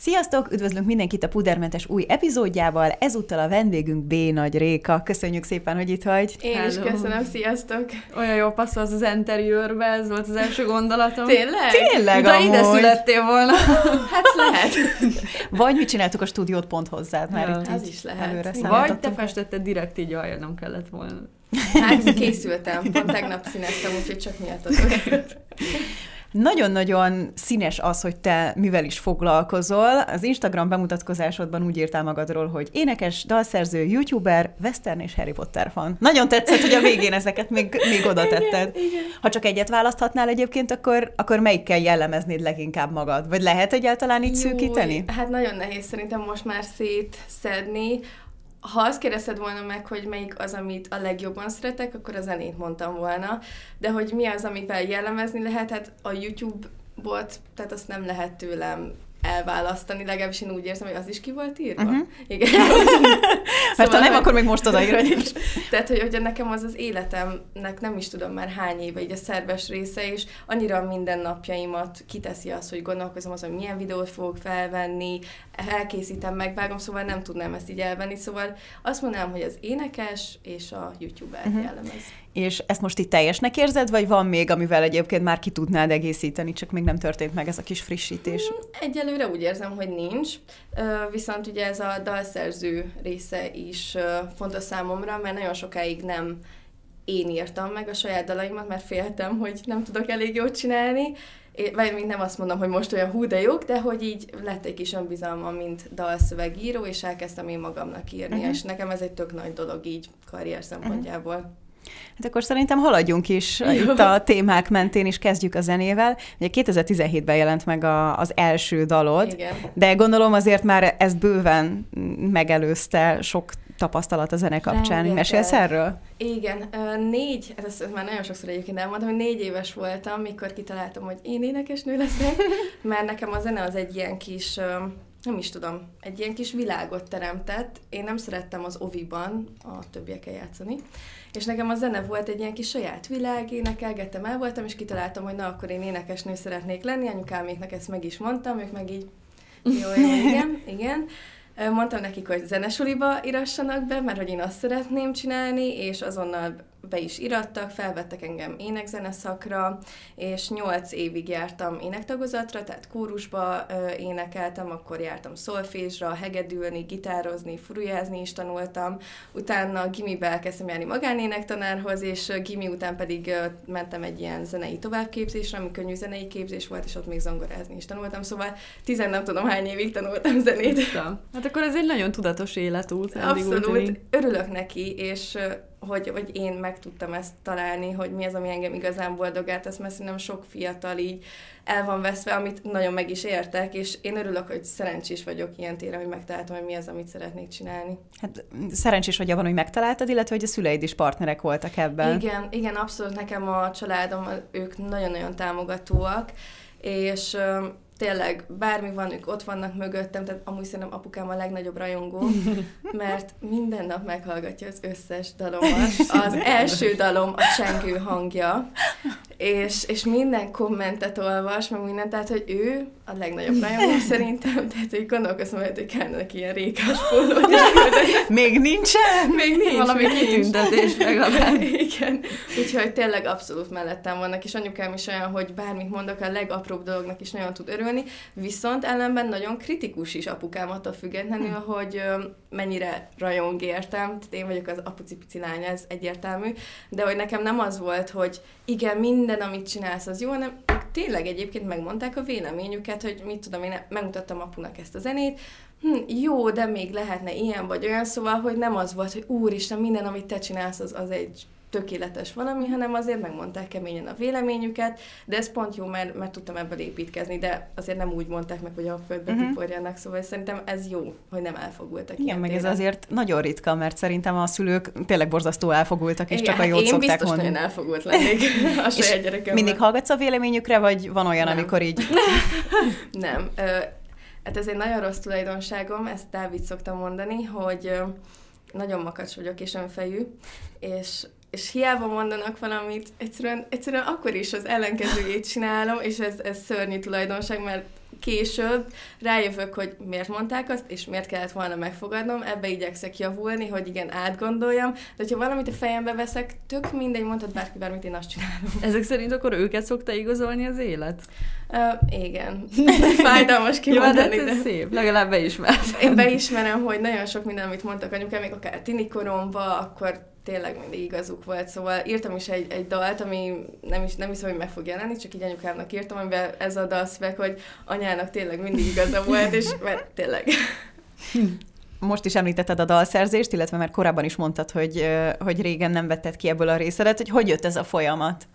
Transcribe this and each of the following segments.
Sziasztok! Üdvözlünk mindenkit a Pudermentes új epizódjával. Ezúttal a vendégünk B. Nagy Réka. Köszönjük szépen, hogy itt vagy. Én Hello. is köszönöm, sziasztok! Olyan jó passzol az interiőrbe, ez volt az első gondolatom. Tényleg? Tényleg, De ide születtél volna. hát lehet. Vagy mi csináltuk a stúdiót pont hozzád, mert ja, itt az is lehet. Előre Vagy te festetted direkt így, nem kellett volna. Hát készültem, pont tegnap színeztem, úgyhogy csak miatt nagyon-nagyon színes az, hogy te mivel is foglalkozol. Az Instagram bemutatkozásodban úgy írtál magadról, hogy énekes, dalszerző, youtuber, western és Harry Potter fan. Nagyon tetszett, hogy a végén ezeket még, még oda tetted. Igen, igen. Ha csak egyet választhatnál egyébként, akkor, akkor melyikkel jellemeznéd leginkább magad? Vagy lehet egyáltalán így Júj, szűkíteni? Hát nagyon nehéz szerintem most már szétszedni ha azt kérdezted volna meg, hogy melyik az, amit a legjobban szeretek, akkor a zenét mondtam volna, de hogy mi az, amivel jellemezni lehet, hát a YouTube volt, tehát azt nem lehet tőlem elválasztani, legalábbis én úgy érzem, hogy az is ki volt írva. Uh-huh. Igen. Mert szóval, ha nem, akkor még most odaírod is. Tehát, hogy, hogy nekem az az életemnek nem is tudom már hány éve, így a szerves része, és annyira minden napjaimat kiteszi az, hogy gondolkozom az, hogy milyen videót fogok felvenni, elkészítem, megvágom, szóval nem tudnám ezt így elvenni, szóval azt mondanám, hogy az énekes és a youtuber uh-huh. jellemez. És ezt most itt teljesnek érzed, vagy van még, amivel egyébként már ki tudnád egészíteni, csak még nem történt meg ez a kis frissítés? Mm, egyelőre úgy érzem, hogy nincs, viszont ugye ez a dalszerző része is fontos számomra, mert nagyon sokáig nem én írtam meg a saját dalaimat, mert féltem, hogy nem tudok elég jót csinálni, vagy még nem azt mondom, hogy most olyan hú de jók, de hogy így lett egy kis önbizalma, mint dalszövegíró, és elkezdtem én magamnak írni, uh-huh. és nekem ez egy tök nagy dolog így karrier szempontjából. Uh-huh. Hát akkor szerintem haladjunk is Jó. itt a témák mentén, és kezdjük a zenével. Ugye 2017-ben jelent meg a, az első dalod, Igen. de gondolom azért már ezt bőven megelőzte sok tapasztalat a zene kapcsán. Rengeteg. Mesélsz erről? Igen, négy, ez már nagyon sokszor egyébként elmondtam, hogy négy éves voltam, mikor kitaláltam, hogy én énekesnő leszek, mert nekem a zene az egy ilyen kis nem is tudom, egy ilyen kis világot teremtett. Én nem szerettem az oviban a többiekkel játszani, és nekem a zene volt egy ilyen kis saját világ, énekelgettem, el voltam, és kitaláltam, hogy na, akkor én énekesnő szeretnék lenni, anyukáméknak ezt meg is mondtam, ők meg így, jó, jó igen, igen. Mondtam nekik, hogy zenesuliba irassanak be, mert hogy én azt szeretném csinálni, és azonnal be is irattak, felvettek engem énekzene szakra, és nyolc évig jártam énektagozatra, tehát kórusba ö, énekeltem, akkor jártam szolfésra, hegedülni, gitározni, furujázni is tanultam, utána gimibe elkezdtem járni magánénektanárhoz, és gimi után pedig ö, mentem egy ilyen zenei továbbképzésre, ami könnyű zenei képzés volt, és ott még zongorázni is tanultam, szóval tizen nem tudom hány évig tanultam zenét. Hát akkor ez egy nagyon tudatos életút. Abszolút, örülök neki, és hogy, hogy én meg tudtam ezt találni, hogy mi az, ami engem igazán boldogát tesz, mert szerintem sok fiatal így el van veszve, amit nagyon meg is értek, és én örülök, hogy szerencsés vagyok ilyen téren, hogy megtaláltam, hogy mi az, amit szeretnék csinálni. Hát szerencsés vagy abban, hogy megtaláltad, illetve hogy a szüleid is partnerek voltak ebben. Igen, igen, abszolút nekem a családom, ők nagyon-nagyon támogatóak, és tényleg bármi van, ők ott vannak mögöttem, tehát amúgy szerintem apukám a legnagyobb rajongó, mert minden nap meghallgatja az összes dalomat. Az első dalom a csengő hangja, és, és minden kommentet olvas, meg minden, tehát hogy ő a legnagyobb rajongó szerintem, tehát hogy gondolkozom, hogy kellene neki ilyen rékás póló. Még nincsen? Még nincs. Valami kitüntetés legalább. Igen. Úgyhogy tényleg abszolút mellettem vannak, és anyukám is olyan, hogy bármit mondok, a legapróbb dolognak is nagyon tud örülni, viszont ellenben nagyon kritikus is apukám attól függetlenül, hm. hogy mennyire rajong értem, tehát én vagyok az apuci-pici lánya, ez egyértelmű, de hogy nekem nem az volt, hogy igen, minden, amit csinálsz, az jó, hanem tényleg egyébként megmondták a véleményüket, hogy mit tudom, én megmutattam apunak ezt a zenét, hm, jó, de még lehetne ilyen vagy olyan, szóval, hogy nem az volt, hogy úristen, minden, amit te csinálsz, az, az egy tökéletes valami, hanem azért megmondták keményen a véleményüket, de ez pont jó, mert, mert tudtam ebből építkezni, de azért nem úgy mondták meg, hogy a földbe uh-huh. tiporjanak, szóval szerintem ez jó, hogy nem elfogultak. Igen, meg ez azért nagyon ritka, mert szerintem a szülők tényleg borzasztó elfogultak, és Igen, csak a jót én szokták biztos mondani. nagyon elfogult lennék a saját gyerekemben. Mindig hallgatsz a véleményükre, vagy van olyan, nem. amikor így... nem. Hát ez egy nagyon rossz tulajdonságom, ezt Dávid szokta mondani, hogy nagyon makacs vagyok és önfejű, és és hiába mondanak valamit, egyszerűen, egyszerűen akkor is az ellenkezőjét csinálom, és ez, ez szörnyű tulajdonság, mert később rájövök, hogy miért mondták azt, és miért kellett volna megfogadnom, ebbe igyekszek javulni, hogy igen, átgondoljam, de hogyha valamit a fejembe veszek, tök mindegy, mondhat bárki bármit, én azt csinálom. Ezek szerint akkor őket szokta igazolni az élet? Uh, igen. Fájdalmas kimondani, Jó, de... ez szép, legalább beismer. Én beismerem, hogy nagyon sok minden, amit mondtak anyukám, még akár tinikoromba, akkor tényleg mindig igazuk volt, szóval írtam is egy, egy dalt, ami nem is, nem hiszem, hogy meg fog jelenni, csak így anyukámnak írtam, amiben ez a dal szöveg, hogy anyának tényleg mindig igaza volt, és mert tényleg. Most is említetted a dalszerzést, illetve már korábban is mondtad, hogy, hogy régen nem vetted ki ebből a részedet, hogy hogy jött ez a folyamat?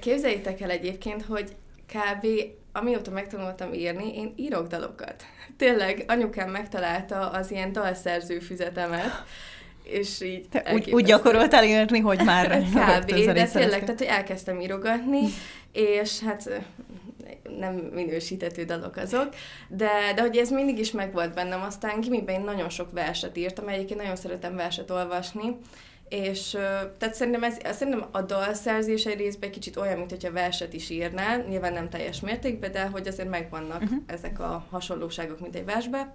Képzeljétek el egyébként, hogy kb. amióta megtanultam írni, én írok dalokat. Tényleg, anyukám megtalálta az ilyen dalszerző füzetemet, és így Te úgy, úgy gyakoroltál írni, hogy már Kb. de tényleg, tehát hogy elkezdtem írogatni, és hát nem minősítető dalok azok, de, de hogy ez mindig is megvolt bennem, aztán gimiben én nagyon sok verset írtam, egyébként nagyon szeretem verset olvasni, és tehát szerintem, ez, szerintem a dalszerzés egy részben kicsit olyan, mint hogyha verset is írnál, nyilván nem teljes mértékben, de hogy azért megvannak uh-huh. ezek a hasonlóságok, mint egy versbe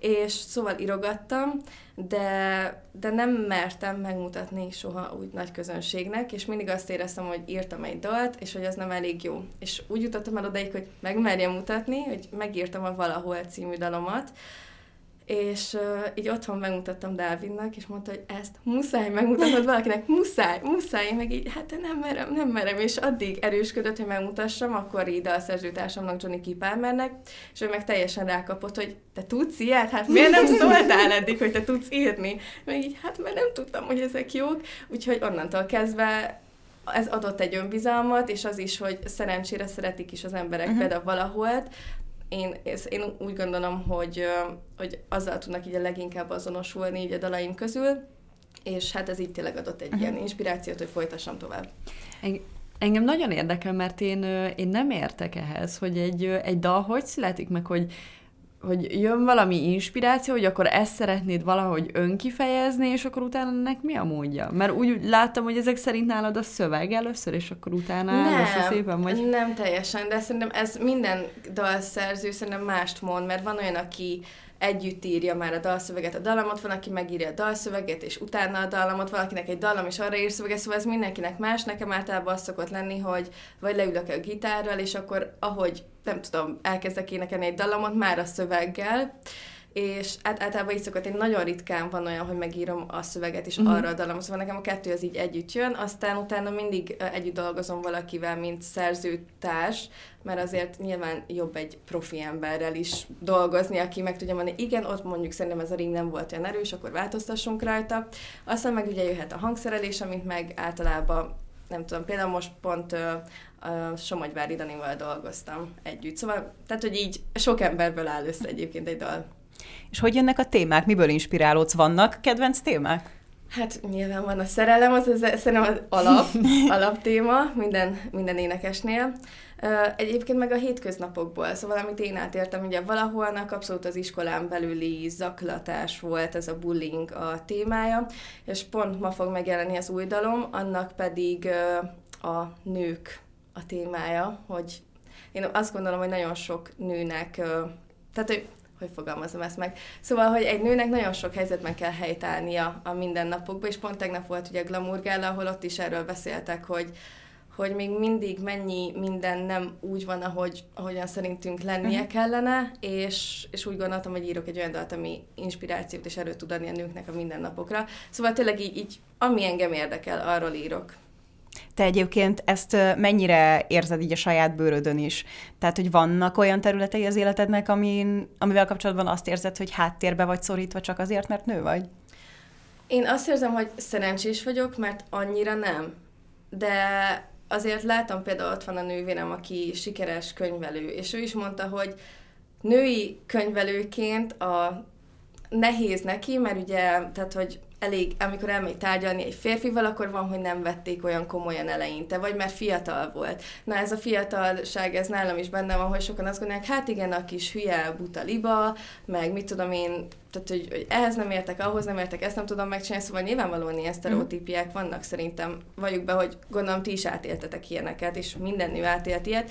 és szóval írogattam, de, de nem mertem megmutatni soha úgy nagy közönségnek, és mindig azt éreztem, hogy írtam egy dalt, és hogy az nem elég jó. És úgy jutottam el odaig, hogy megmerjem mutatni, hogy megírtam a Valahol című dalomat, és uh, így otthon megmutattam Dávidnak, és mondta, hogy ezt muszáj megmutatod valakinek, muszáj, muszáj, meg így, hát nem merem, nem merem, és addig erősködött, hogy megmutassam, akkor így a szerzőtársamnak, Johnny Kipálmernek, és ő meg teljesen rákapott, hogy te tudsz ilyet? Hát miért nem szóltál eddig, hogy te tudsz írni? Meg így, hát mert nem tudtam, hogy ezek jók, úgyhogy onnantól kezdve ez adott egy önbizalmat, és az is, hogy szerencsére szeretik is az emberek uh-huh. például valahol, én, én úgy gondolom, hogy, hogy azzal tudnak így a leginkább azonosulni így a dalaim közül, és hát ez így tényleg adott egy uh-huh. ilyen inspirációt, hogy folytassam tovább. Engem nagyon érdekel, mert én, én nem értek ehhez, hogy egy, egy dal hogy születik meg, hogy hogy jön valami inspiráció, hogy akkor ezt szeretnéd valahogy önkifejezni, és akkor utána ennek mi a módja? Mert úgy láttam, hogy ezek szerint nálad a szöveg először, és akkor utána nem, szépen, vagy? Nem teljesen, de szerintem ez minden dalszerző szerintem mást mond, mert van olyan, aki együtt írja már a dalszöveget, a dalamot, van, aki megírja a dalszöveget, és utána a dalamot, valakinek egy dalam, és arra ír szöveget, szóval ez mindenkinek más. Nekem általában az szokott lenni, hogy vagy leülök a gitárral, és akkor ahogy, nem tudom, elkezdek énekelni egy dalamot, már a szöveggel, és át, általában így szokott, én nagyon ritkán van olyan, hogy megírom a szöveget, és uh-huh. arra a dalom, szóval nekem a kettő az így együtt jön, aztán utána mindig együtt dolgozom valakivel, mint szerzőtárs, mert azért nyilván jobb egy profi emberrel is dolgozni, aki meg tudja mondani, igen, ott mondjuk szerintem ez a ring nem volt olyan erős, akkor változtassunk rajta. Aztán meg ugye jöhet a hangszerelés, amit meg általában nem tudom, például most pont uh, uh, Somogyvári Danival dolgoztam együtt. Szóval, tehát, hogy így sok emberből áll össze egyébként egy dal. És hogy jönnek a témák? Miből inspirálódsz? Vannak kedvenc témák? Hát nyilván van a szerelem, az, az szerintem az alap, alaptéma minden, minden énekesnél. Egyébként meg a hétköznapokból, szóval amit én átértem, ugye valaholnak abszolút az iskolán belüli zaklatás volt, ez a bullying a témája, és pont ma fog megjelenni az új dalom, annak pedig a nők a témája, hogy én azt gondolom, hogy nagyon sok nőnek, tehát hogy hogy fogalmazom ezt meg. Szóval, hogy egy nőnek nagyon sok helyzetben kell helytállnia a mindennapokban, és pont tegnap volt ugye Glamour Gala, ahol ott is erről beszéltek, hogy, hogy még mindig mennyi minden nem úgy van, ahogy, ahogyan szerintünk lennie uh-huh. kellene, és, és úgy gondoltam, hogy írok egy olyan dalt, ami inspirációt és erőt tud adni a nőknek a mindennapokra. Szóval tényleg így, így ami engem érdekel, arról írok. Te egyébként ezt mennyire érzed így a saját bőrödön is? Tehát, hogy vannak olyan területei az életednek, amin, amivel kapcsolatban azt érzed, hogy háttérbe vagy szorítva csak azért, mert nő vagy? Én azt érzem, hogy szerencsés vagyok, mert annyira nem. De azért látom például ott van a nővérem, aki sikeres könyvelő, és ő is mondta, hogy női könyvelőként a nehéz neki, mert ugye, tehát, hogy elég, amikor elmegy tárgyalni egy férfival, akkor van, hogy nem vették olyan komolyan eleinte, vagy mert fiatal volt. Na ez a fiatalság, ez nálam is benne van, hogy sokan azt gondolják, hát igen, a kis hülye, buta liba, meg mit tudom én, tehát hogy, hogy ehhez nem értek, ahhoz nem értek, ezt nem tudom megcsinálni, szóval nyilvánvalóan ilyen sztereotípiák vannak szerintem. Valljuk be, hogy gondolom ti is átéltetek ilyeneket, és minden nő átélt ilyet,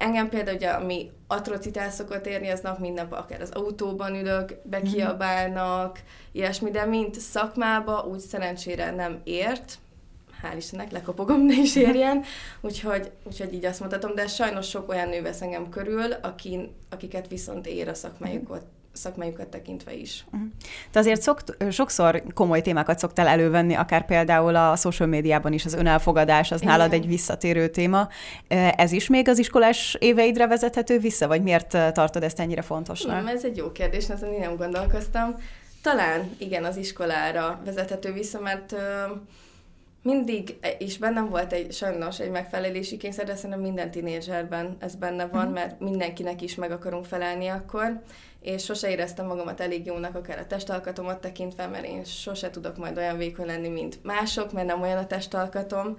engem például ugye, ami atrocitás szokott érni, az nap minden nap, akár az autóban ülök, bekiabálnak, ilyesmi, de mint szakmába úgy szerencsére nem ért, hál' Istennek, lekopogom, ne is érjen, úgyhogy, úgyhogy így azt mondhatom, de sajnos sok olyan nő vesz engem körül, akin, akiket viszont ér a szakmájukat, szakmájukat tekintve is. Uh-huh. Te azért szokt, sokszor komoly témákat szoktál elővenni, akár például a social médiában is az önelfogadás, az Igen. nálad egy visszatérő téma. Ez is még az iskolás éveidre vezethető vissza, vagy miért tartod ezt ennyire fontosnak? Nem, ez egy jó kérdés, ezen én nem gondolkoztam. Talán igen, az iskolára vezethető vissza, mert mindig, és bennem volt egy, sajnos egy megfelelési kényszer, de szerintem minden tinédzserben ez benne van, uh-huh. mert mindenkinek is meg akarunk felelni akkor, és sose éreztem magamat elég jónak, akár a testalkatomat tekintve, mert én sose tudok majd olyan vékony lenni, mint mások, mert nem olyan a testalkatom,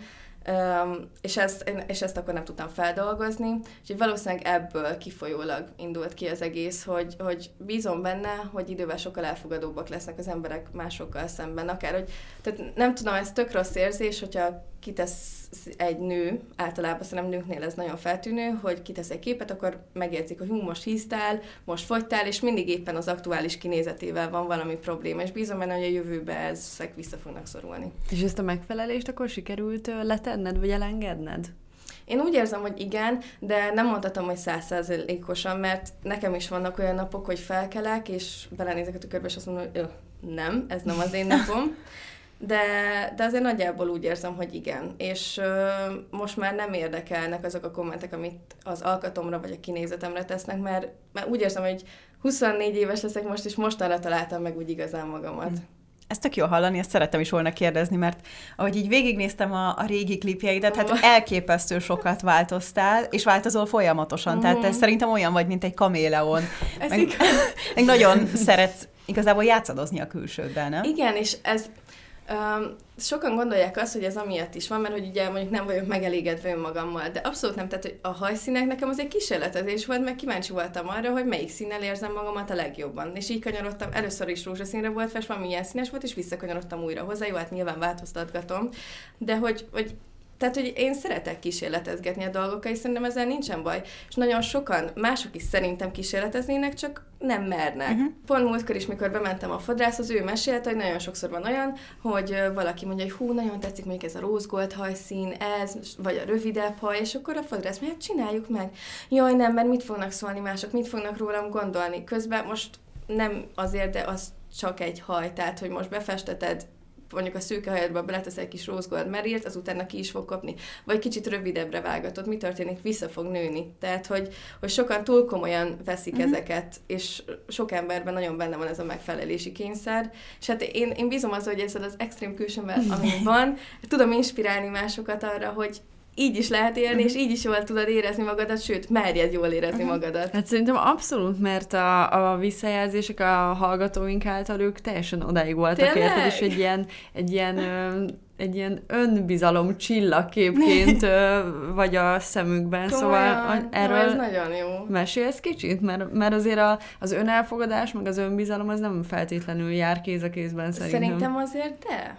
és, ezt, és ezt akkor nem tudtam feldolgozni, úgyhogy valószínűleg ebből kifolyólag indult ki az egész, hogy, hogy bízom benne, hogy idővel sokkal elfogadóbbak lesznek az emberek másokkal szemben, akár, hogy tehát nem tudom, ez tök rossz érzés, hogyha kitesz egy nő, általában szerintem nőknél ez nagyon feltűnő, hogy kitesz egy képet, akkor megérzik, hogy hú, most híztál, most fogytál, és mindig éppen az aktuális kinézetével van valami probléma, és bízom benne, hogy a jövőbe ezek vissza fognak szorulni. És ezt a megfelelést akkor sikerült letenned, vagy elengedned? Én úgy érzem, hogy igen, de nem mondhatom, hogy százszerzelékosan, mert nekem is vannak olyan napok, hogy felkelek, és belenézek a tükörbe, és azt mondom, hogy nem, ez nem az én napom. De, de azért nagyjából úgy érzem, hogy igen. És ö, most már nem érdekelnek azok a kommentek, amit az alkatomra vagy a kinézetemre tesznek, mert, mert úgy érzem, hogy 24 éves leszek most, és mostanra találtam meg úgy igazán magamat. Mm. Ezt tök jó hallani, ezt szerettem is volna kérdezni, mert ahogy így végignéztem a, a régi klipjeidet, hát elképesztő sokat változtál, és változol folyamatosan, uh-huh. tehát te szerintem olyan vagy, mint egy kaméleon. meg, meg nagyon szeretsz igazából játszadozni a külsődben, nem? Igen, és ez Sokan gondolják azt, hogy ez amiatt is van, mert hogy ugye mondjuk nem vagyok megelégedve önmagammal, de abszolút nem, tehát hogy a hajszínek nekem az egy kísérletezés volt, mert kíváncsi voltam arra, hogy melyik színnel érzem magamat a legjobban. És így kanyarodtam, először is rózsaszínre volt festve, ami ilyen színes volt, és visszakanyarodtam újra hozzá, jó, hát nyilván változtatgatom, de hogy, hogy tehát, hogy én szeretek kísérletezgetni a dolgokkal, és szerintem ezzel nincsen baj. És nagyon sokan, mások is szerintem kísérleteznének, csak nem mernek. Uh-huh. Pont múltkor is, mikor bementem a fodrászhoz, ő mesélte, hogy nagyon sokszor van olyan, hogy valaki mondja, hogy hú, nagyon tetszik még ez a rózgold hajszín, ez, vagy a rövidebb haj, és akkor a fodrász mondja, hát csináljuk meg. Jaj, nem, mert mit fognak szólni mások, mit fognak rólam gondolni. Közben most nem azért, de az csak egy haj, tehát hogy most befesteted mondjuk a szőke hajadba beletesz egy kis rózgold merírt, azután ki is fog kapni. Vagy kicsit rövidebbre vágatod, mi történik? Vissza fog nőni. Tehát, hogy, hogy sokan túl komolyan veszik uh-huh. ezeket, és sok emberben nagyon benne van ez a megfelelési kényszer. És hát én, én bízom az, hogy ezzel az extrém külsőmmel, ami van, tudom inspirálni másokat arra, hogy így is lehet élni, uh-huh. és így is jól tudod érezni magadat, sőt, merjed jól érezni uh-huh. magadat. Hát szerintem abszolút, mert a, a visszajelzések a hallgatóink által ők teljesen odáig voltak érted, és egy ilyen, egy ilyen egy ilyen önbizalom csillagképként vagy a szemükben, Komolyan, szóval erről ez nagyon jó. mesélsz kicsit? Mert, mert azért a, az önelfogadás, meg az önbizalom az nem feltétlenül jár kéz a kézben szerintem. Szerintem azért de.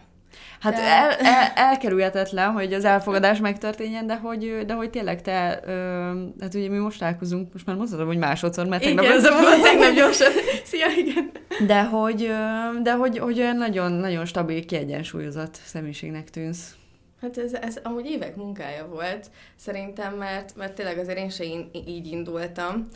Hát de... el, el, elkerülhetetlen, hogy az elfogadás megtörténjen, de hogy, de hogy tényleg te, ö, hát ugye mi most találkozunk, most már mondhatom, hogy másodszor, mert tegnap volt, tegnap gyorsan. Szia, igen. De hogy, de hogy, hogy olyan nagyon, nagyon stabil, kiegyensúlyozott személyiségnek tűnsz. Hát ez, ez amúgy évek munkája volt, szerintem, mert, mert tényleg azért én se így indultam.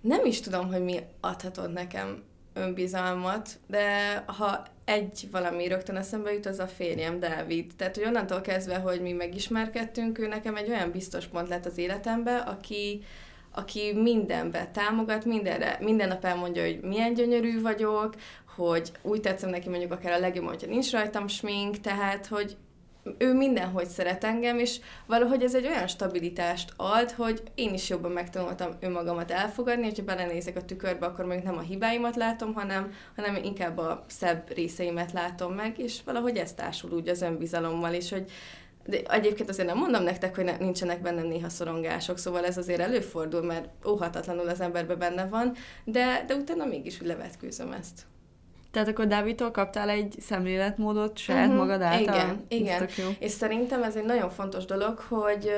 Nem is tudom, hogy mi adhatod nekem önbizalmat, de ha egy valami rögtön eszembe jut, az a férjem, Dávid. Tehát, hogy onnantól kezdve, hogy mi megismerkedtünk, ő nekem egy olyan biztos pont lett az életembe, aki, aki mindenbe támogat, mindenre, minden nap elmondja, hogy milyen gyönyörű vagyok, hogy úgy tetszem neki mondjuk akár a legjobb, hogyha nincs rajtam smink, tehát, hogy ő mindenhogy szeret engem, és valahogy ez egy olyan stabilitást ad, hogy én is jobban megtanultam önmagamat elfogadni, hogyha belenézek a tükörbe, akkor még nem a hibáimat látom, hanem, hanem inkább a szebb részeimet látom meg, és valahogy ez társul úgy az önbizalommal is, hogy de egyébként azért nem mondom nektek, hogy ne, nincsenek bennem néha szorongások, szóval ez azért előfordul, mert óhatatlanul az emberben benne van, de, de utána mégis levetkőzöm ezt. Tehát akkor Dávidtól kaptál egy szemléletmódot saját uh-huh. magad által? Igen, igen. És szerintem ez egy nagyon fontos dolog, hogy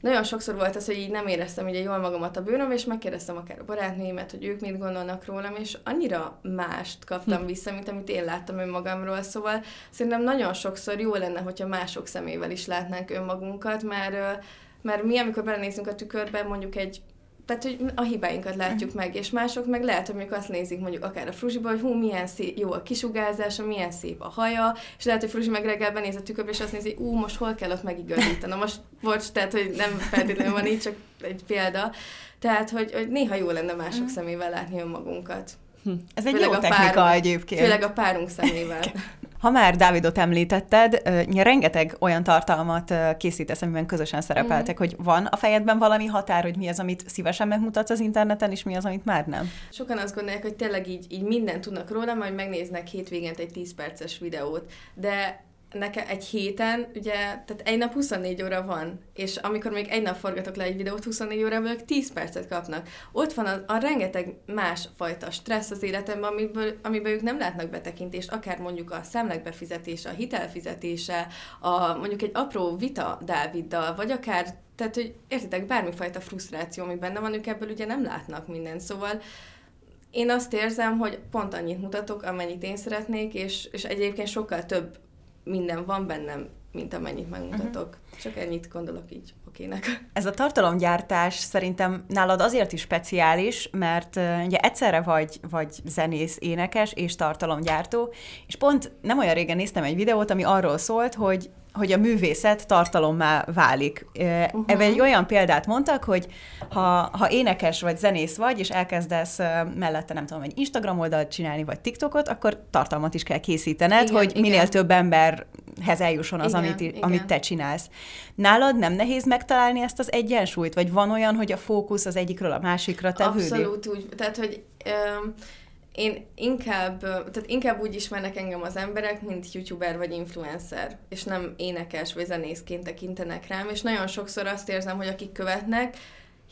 nagyon sokszor volt az, hogy így nem éreztem ugye jól magamat a bőröm, és megkérdeztem akár a barátnőimet, hogy ők mit gondolnak rólam, és annyira mást kaptam hm. vissza, mint amit én láttam önmagamról, szóval szerintem nagyon sokszor jó lenne, hogyha mások szemével is látnánk önmagunkat, mert, mert mi, amikor belenézünk a tükörbe, mondjuk egy tehát, hogy a hibáinkat látjuk meg, és mások meg lehet, hogy azt nézik mondjuk akár a Fruzsiba, hogy hú, milyen szép, jó a kisugárzása, milyen szép a haja, és lehet, hogy Fruzsi meg reggel benéz a tükörbe, és azt nézi, ú, most hol kell ott megigazítanom. Most, bocs, tehát, hogy nem feltétlenül van így, csak egy példa. Tehát, hogy, hogy néha jó lenne mások mm. szemével látni önmagunkat. Hm. Ez egy főleg jó technika párunk, egyébként. Főleg a párunk szemével. Ha már Dávidot említetted, rengeteg olyan tartalmat készítesz, amiben közösen szerepeltek, mm. hogy van a fejedben valami határ, hogy mi az, amit szívesen megmutatsz az interneten, és mi az, amit már nem? Sokan azt gondolják, hogy tényleg így, így mindent tudnak róla, majd megnéznek hétvégén egy 10 perces videót, de nekem egy héten, ugye, tehát egy nap 24 óra van, és amikor még egy nap forgatok le egy videót, 24 órában ők 10 percet kapnak. Ott van a, a rengeteg más fajta stressz az életemben, amiből, amiből ők nem látnak betekintést, akár mondjuk a szemleg befizetése, a hitelfizetése, a, mondjuk egy apró vita Dáviddal, vagy akár, tehát, hogy értitek, bármifajta frusztráció, ami benne van, ők ebből ugye nem látnak mindent, szóval én azt érzem, hogy pont annyit mutatok, amennyit én szeretnék, és, és egyébként sokkal több minden van bennem, mint amennyit megmutatok. Uh-huh. Csak ennyit gondolok így okének. Ez a tartalomgyártás szerintem nálad azért is speciális, mert uh, ugye egyszerre vagy, vagy zenész, énekes és tartalomgyártó, és pont nem olyan régen néztem egy videót, ami arról szólt, hogy hogy a művészet tartalommá válik. Uh-huh. Ebben egy olyan példát mondtak, hogy ha, ha énekes vagy zenész vagy, és elkezdesz mellette, nem tudom, egy Instagram oldalt csinálni, vagy TikTokot, akkor tartalmat is kell készítened, igen, hogy igen. minél több emberhez eljusson az, igen, amit, igen. amit te csinálsz. Nálad nem nehéz megtalálni ezt az egyensúlyt, vagy van olyan, hogy a fókusz az egyikről a másikra tevődik? Abszolút úgy, tehát, hogy... Um, én inkább, tehát inkább úgy ismernek engem az emberek, mint youtuber vagy influencer, és nem énekes vagy zenészként tekintenek rám, és nagyon sokszor azt érzem, hogy akik követnek,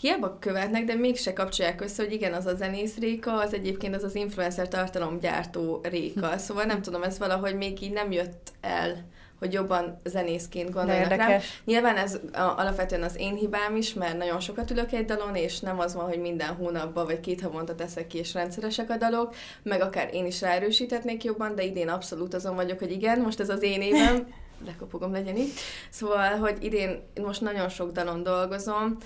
hiába követnek, de mégse kapcsolják össze, hogy igen, az a zenész Réka, az egyébként az az influencer tartalomgyártó Réka. Szóval nem tudom, ez valahogy még így nem jött el hogy jobban zenészként gondolnak rám. Nyilván ez a, alapvetően az én hibám is, mert nagyon sokat ülök egy dalon, és nem az van, hogy minden hónapban vagy két havonta teszek ki, és rendszeresek a dalok, meg akár én is ráerősítetnék jobban, de idén abszolút azon vagyok, hogy igen, most ez az én évem, lekopogom, legyen itt. Szóval, hogy idén most nagyon sok dalon dolgozom,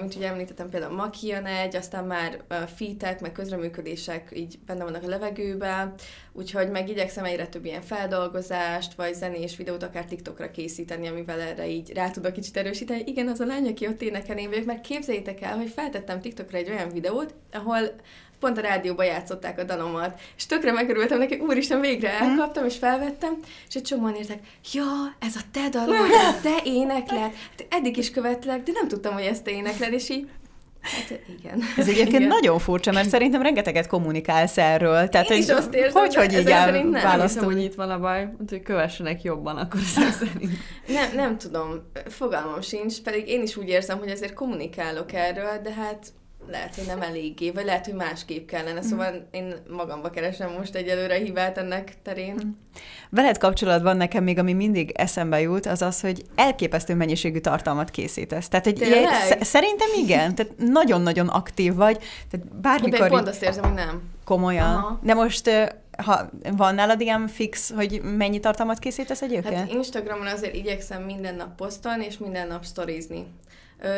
mint ugye említettem például Makian egy, aztán már fitek, meg közreműködések így benne vannak a levegőben, úgyhogy meg igyekszem egyre több ilyen feldolgozást, vagy zenés videót akár TikTokra készíteni, amivel erre így rá tudok kicsit erősíteni. Igen, az a lány, aki ott énekel, én vagyok, mert képzeljétek el, hogy feltettem TikTokra egy olyan videót, ahol pont a rádióban játszották a dalomat, és tökre megörültem neki, úristen, végre mhm. elkaptam, és felvettem, és egy csomóan írták, ja, ez a te dalod, ez te énekled, hát eddig is követlek, de nem tudtam, hogy ezt te énekled, és így Hát igen. Ez egyébként igen. nagyon furcsa, mert szerintem rengeteget kommunikálsz erről. Tehát, Én hogy, is azt érzem, hogy, hogy így választom. hogy itt van a baj, hogy kövessenek jobban, akkor szerint. Nem, nem tudom, fogalmam sincs, pedig én is úgy érzem, hogy azért kommunikálok erről, de hát lehet, hogy nem eléggé, vagy lehet, hogy másképp kellene. Szóval mm. én magamba keresem most egyelőre a hibát ennek terén. Mm. Veled kapcsolatban nekem még, ami mindig eszembe jut, az az, hogy elképesztő mennyiségű tartalmat készítesz. Tehát, hogy ilyen, szerintem igen, tehát nagyon-nagyon aktív vagy. Tehát bármikor... De én pont azt érzem, hogy nem. Komolyan. Aha. De most ha van nálad ilyen fix, hogy mennyi tartalmat készítesz egyébként? Hát Instagramon azért igyekszem minden nap posztolni, és minden nap sztorizni.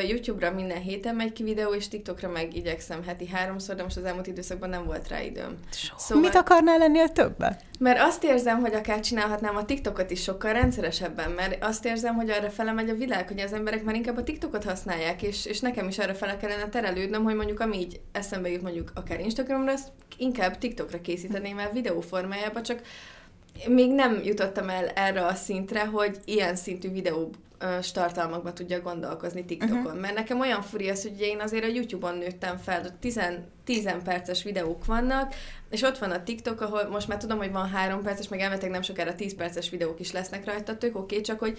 YouTube-ra minden héten megy ki videó, és TikTokra meg igyekszem heti háromszor, de most az elmúlt időszakban nem volt rá időm. Szóval, Mit akarnál lennél többet? Mert azt érzem, hogy akár csinálhatnám a TikTokot is sokkal rendszeresebben, mert azt érzem, hogy arra fele megy a világ, hogy az emberek már inkább a TikTokot használják, és, és nekem is arra fele kellene terelődnöm, hogy mondjuk ami így eszembe jut mondjuk akár Instagramra, azt inkább TikTokra készíteném el videóformájába, csak még nem jutottam el erre a szintre, hogy ilyen szintű videó tartalmakba tudja gondolkozni TikTokon. Uh-huh. Mert nekem olyan furi az, hogy én azért a YouTube-on nőttem fel, ott 10, 10 perces videók vannak, és ott van a TikTok, ahol most már tudom, hogy van 3 perces, meg elmetek nem sokára 10 perces videók is lesznek rajta, tök oké, okay, csak hogy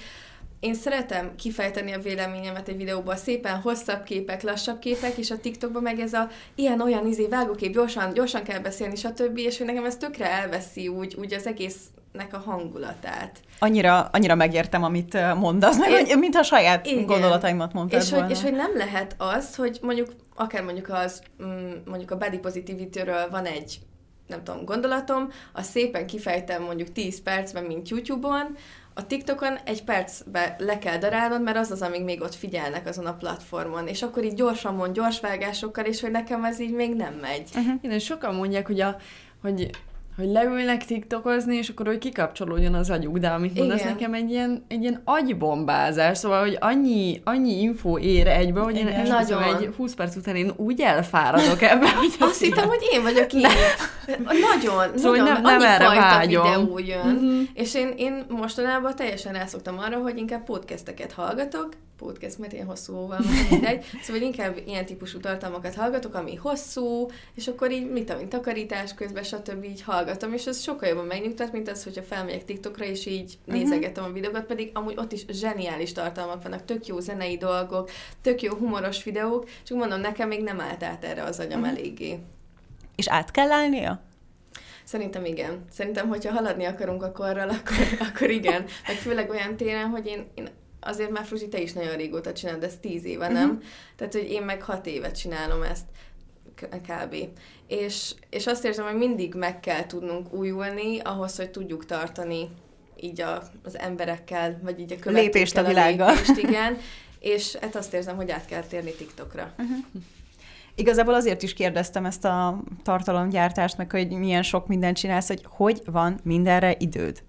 én szeretem kifejteni a véleményemet egy videóban, szépen hosszabb képek, lassabb képek, és a TikTokban meg ez a ilyen-olyan izé, vágókép, gyorsan, gyorsan kell beszélni, stb. És hogy nekem ez tökre elveszi úgy, úgy az egész nek a hangulatát. Annyira, annyira megértem, amit mondasz, meg, Én- mint a saját Igen. gondolataimat mondtad És volna. hogy, és hogy nem lehet az, hogy mondjuk, akár mondjuk az, mm, mondjuk a body positivity-ről van egy nem tudom, gondolatom, azt szépen kifejtem mondjuk 10 percben, mint YouTube-on, a TikTokon egy percbe le kell darálnod, mert az az, amíg még ott figyelnek azon a platformon, és akkor így gyorsan mond, gyors vágásokkal, és hogy nekem ez így még nem megy. Igen, és sokan mondják, hogy, a, hogy, hogy leülnek tiktokozni, és akkor hogy kikapcsolódjon az agyuk, de amit mondasz Igen. nekem egy ilyen, egy ilyen agybombázás, szóval, hogy annyi, annyi info ér egybe, hogy én Igen. Nagyon. egy 20 perc után én úgy elfáradok ebbe, hogy Azt hittem, hogy én vagyok így. Nagyon, Szóval nagyon, nem- nem erre vágyom. videó jön. Mhm. És én, én mostanában teljesen rászoktam arra, hogy inkább podcasteket hallgatok, podcast, mert ilyen hosszú van, mindegy. Szóval inkább ilyen típusú tartalmakat hallgatok, ami hosszú, és akkor így, mit tudom, takarítás közben, stb. így hallgatom, és ez sokkal jobban megnyugtat, mint az, hogyha felmegyek TikTokra, és így nézegetem a videókat, pedig amúgy ott is zseniális tartalmak vannak, tök jó zenei dolgok, tök jó humoros videók, csak mondom, nekem még nem állt át erre az agyam eléggé. És át kell állnia? Szerintem igen. Szerintem, hogyha haladni akarunk a korral, akkor, akkor igen. Meg főleg olyan téren, hogy én, én azért már Fruzsi, te is nagyon régóta csinálod, ez tíz éve, nem? Uh-huh. Tehát, hogy én meg hat évet csinálom ezt kb. És, és azt érzem, hogy mindig meg kell tudnunk újulni ahhoz, hogy tudjuk tartani így a, az emberekkel, vagy így a követőkkel Lépést a világgal. lépést, igen. És hát azt érzem, hogy át kell térni TikTokra. Igazából azért is kérdeztem ezt a tartalomgyártást, meg hogy milyen sok mindent csinálsz, hogy hogy van mindenre időd.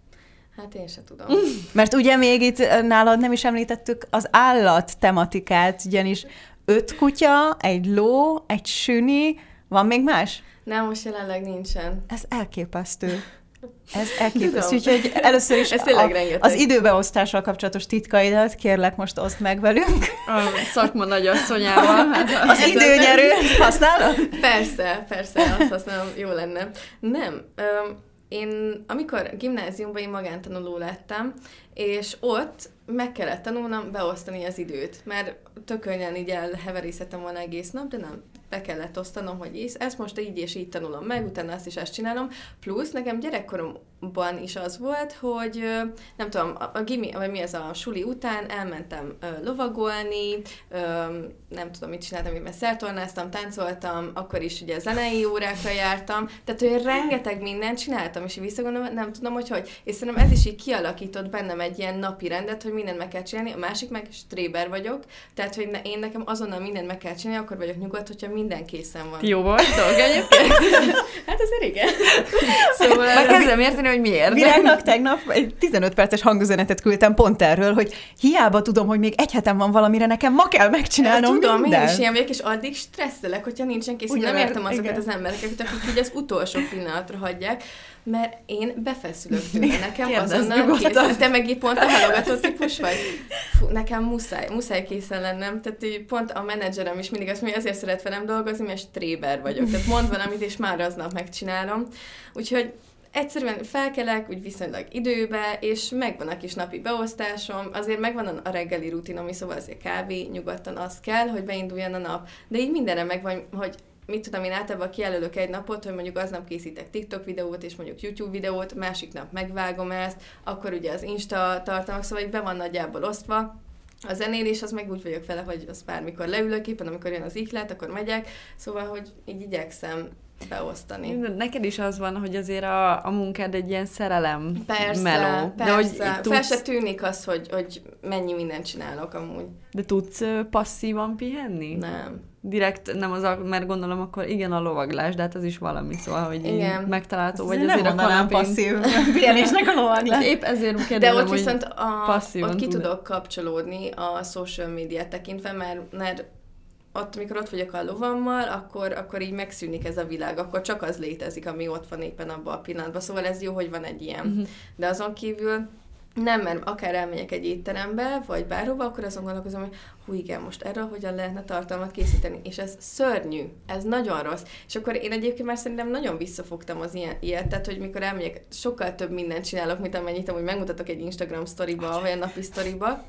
Hát én se tudom. Mert ugye még itt ö, nálad nem is említettük az állat tematikát, ugyanis öt kutya, egy ló, egy süni, van még más? Nem, most jelenleg nincsen. Ez elképesztő. Ez elképesztő. Úgyhogy először is Ez a, rengeteg. az időbeosztással kapcsolatos titkaidat kérlek most oszd meg velünk. A szakma nagyasszonyával. Hát, Az Ez időnyerőt használod? Persze, persze, azt használom, jó lenne. Nem, öm, én amikor gimnáziumban én magántanuló lettem, és ott meg kellett tanulnom beosztani az időt, mert tök könnyen így elheverészettem volna egész nap, de nem, be kellett osztanom, hogy ész, ezt most így és így tanulom meg, utána azt is ezt csinálom. Plusz nekem gyerekkoromban is az volt, hogy nem tudom, a, a gimi, vagy mi az a suli után elmentem ö, lovagolni, ö, nem tudom, mit csináltam, én szertornáztam, táncoltam, akkor is ugye zenei órákra jártam, tehát hogy rengeteg mindent csináltam, és visszagondolom, nem tudom, hogy hogy. És szerintem ez is így kialakított bennem egy ilyen napi rendet, hogy mindent meg kell csinálni, a másik meg stréber vagyok, tehát hogy ne, én nekem azonnal mindent meg kell csinálni, akkor vagyok nyugodt, hogyha minden készen van. Jó egyébként? Hát azért igen. szóval Már kezdem érteni, hogy miért. Virágnak tegnap egy 15 perces hangüzenetet küldtem pont erről, hogy hiába tudom, hogy még egy hetem van valamire, nekem ma kell megcsinálnom Tudom, minden. én is ilyen vagyok, és addig stresszelek, hogyha nincsen kész. Én nem értem azokat igen. az embereket, akik így az utolsó pillanatra hagyják, mert én befeszülök tőle. Nekem Kérdezz azonnal készen. Te meg pont a halogató típus vagy? Fú, nekem muszáj, muszáj készen lennem. Tehát így pont a menedzserem is mindig azt mondja, ezért szeret velem dolgozni, mert stréber vagyok. Tehát mond valamit, és már aznap megcsinálom. Úgyhogy egyszerűen felkelek, úgy viszonylag időbe, és megvan a kis napi beosztásom, azért megvan a reggeli rutinom, szóval azért kávé, nyugodtan az kell, hogy beinduljon a nap. De így mindenre megvan, hogy mit tudom, én általában kijelölök egy napot, hogy mondjuk aznap készítek TikTok videót, és mondjuk YouTube videót, másik nap megvágom ezt, akkor ugye az Insta tartalmak, szóval így be van nagyjából osztva, a zenélés az meg úgy vagyok vele, hogy az bármikor leülök, éppen amikor jön az ihlet, akkor megyek, szóval, hogy így igyekszem beosztani. Neked is az van, hogy azért a, a munkád egy ilyen szerelem Persze, meló. persze. De hogy Fel tudsz, se tűnik az, hogy, hogy mennyi mindent csinálok amúgy. de tudsz passzívan pihenni? Nem. Direkt nem az, mert gondolom akkor igen a lovaglás, de hát az is valami, szóval, hogy Igen. megtalálható, vagy nem azért a kanapén. passzív pihenésnek a lovaglás. Épp ezért kérdezem, De ott viszont a, ott ki tud- tudok kapcsolódni a social médiát tekintve, mert, mert ott, amikor ott vagyok a lovammal, akkor, akkor így megszűnik ez a világ, akkor csak az létezik, ami ott van éppen abban a pillanatban. Szóval ez jó, hogy van egy ilyen. Mhm. De azon kívül nem, mert akár elmegyek egy étterembe, vagy bárhova, akkor azon gondolkozom, hogy hú igen, most erről hogyan lehetne tartalmat készíteni. És ez szörnyű, ez nagyon rossz. És akkor én egyébként már szerintem nagyon visszafogtam az ilyen, ilyet, tehát hogy mikor elmegyek, sokkal több mindent csinálok, mint amennyit amúgy megmutatok egy Instagram sztoriba, vagy a napi sztoriba.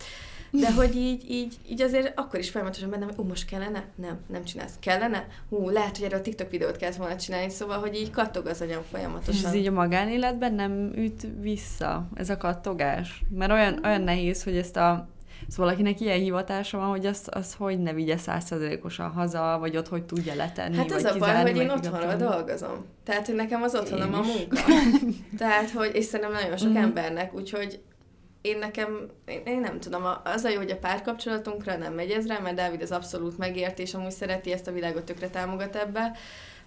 De hogy így, így, így azért akkor is folyamatosan bennem, hogy most kellene? Nem, nem csinálsz. Kellene? Hú, lehet, hogy erről a TikTok videót kellett volna csinálni, szóval, hogy így kattog az agyam folyamatosan. És ez így a magánéletben nem üt vissza, ez a kattogás? Mert olyan, olyan nehéz, hogy ezt a Szóval valakinek ilyen hivatása van, hogy az, az hogy ne vigye százszerzelékosan haza, vagy ott hogy tudja letenni, Hát az a baj, hogy én otthonról dolgozom. Tehát, hogy nekem az otthonom a munka. Tehát, hogy, és szerintem nagyon sok mm-hmm. embernek, úgyhogy én nekem, én, én nem tudom, az a jó, hogy a párkapcsolatunkra nem megy ez rá, mert Dávid az abszolút megért, és amúgy szereti ezt a világot, tökre támogat ebbe,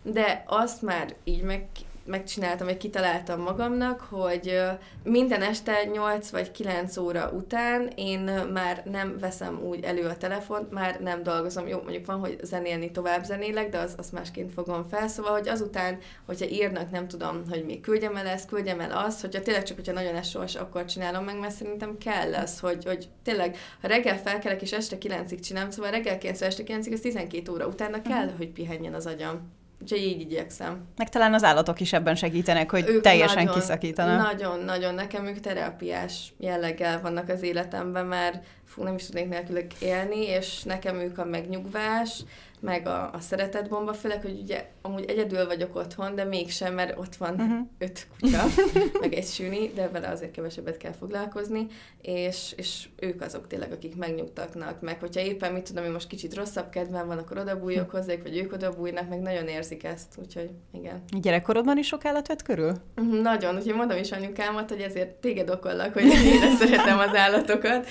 de azt már így meg, megcsináltam, vagy kitaláltam magamnak, hogy minden este 8 vagy 9 óra után én már nem veszem úgy elő a telefont, már nem dolgozom. Jó, mondjuk van, hogy zenélni tovább zenélek, de az, azt másként fogom fel. Szóval, hogy azután, hogyha írnak, nem tudom, hogy még küldjem el ezt, küldjem el azt, hogyha tényleg csak, hogyha nagyon esős, akkor csinálom meg, mert szerintem kell az, hogy, hogy tényleg, ha reggel felkelek és este 9-ig csinálom, szóval reggel 9 este 9-ig, az 12 óra utána kell, uh-huh. hogy pihenjen az agyam. Úgyhogy így igyekszem. Meg talán az állatok is ebben segítenek, hogy ők teljesen nagyon, kiszakítanak. Nagyon, nagyon. Nekem ők terápiás jelleggel vannak az életemben, mert fú, nem is tudnék nélkülük élni, és nekem ők a megnyugvás, meg a, a szeretetbomba, főleg, hogy ugye amúgy egyedül vagyok otthon, de mégsem, mert ott van uh-huh. öt kutya, meg egy süni, de vele azért kevesebbet kell foglalkozni, és, és ők azok tényleg, akik megnyugtatnak, meg hogyha éppen, mit tudom, hogy most kicsit rosszabb kedvem van, akkor odabújok hozzájuk, vagy ők odabújnak, meg nagyon érzik ezt, úgyhogy igen. Gyerekkorodban is sok állat vett körül? Uh-huh, nagyon, úgyhogy mondom is anyukámat, hogy ezért téged okollak, hogy én szeretem az állatokat.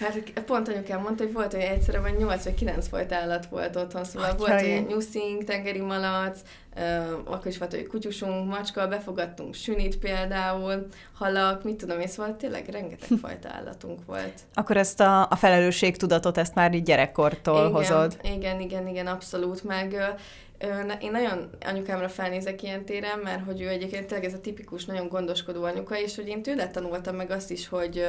Hát pont anyukám mondta, hogy volt, hogy egyszerűen vagy 8 vagy 9 fajta állat volt otthon, szóval Atyai. volt olyan nyuszink, tengeri malac, akkor is volt, hogy kutyusunk, macska, befogadtunk sünit például, halak, mit tudom én, szóval tényleg rengeteg fajta állatunk volt. Akkor ezt a, a felelősségtudatot, ezt már így gyerekkortól igen, hozod? Igen, igen, igen, abszolút, meg én nagyon anyukámra felnézek ilyen téren, mert hogy ő egyébként tényleg ez a tipikus, nagyon gondoskodó anyuka, és hogy én tőle tanultam meg azt is, hogy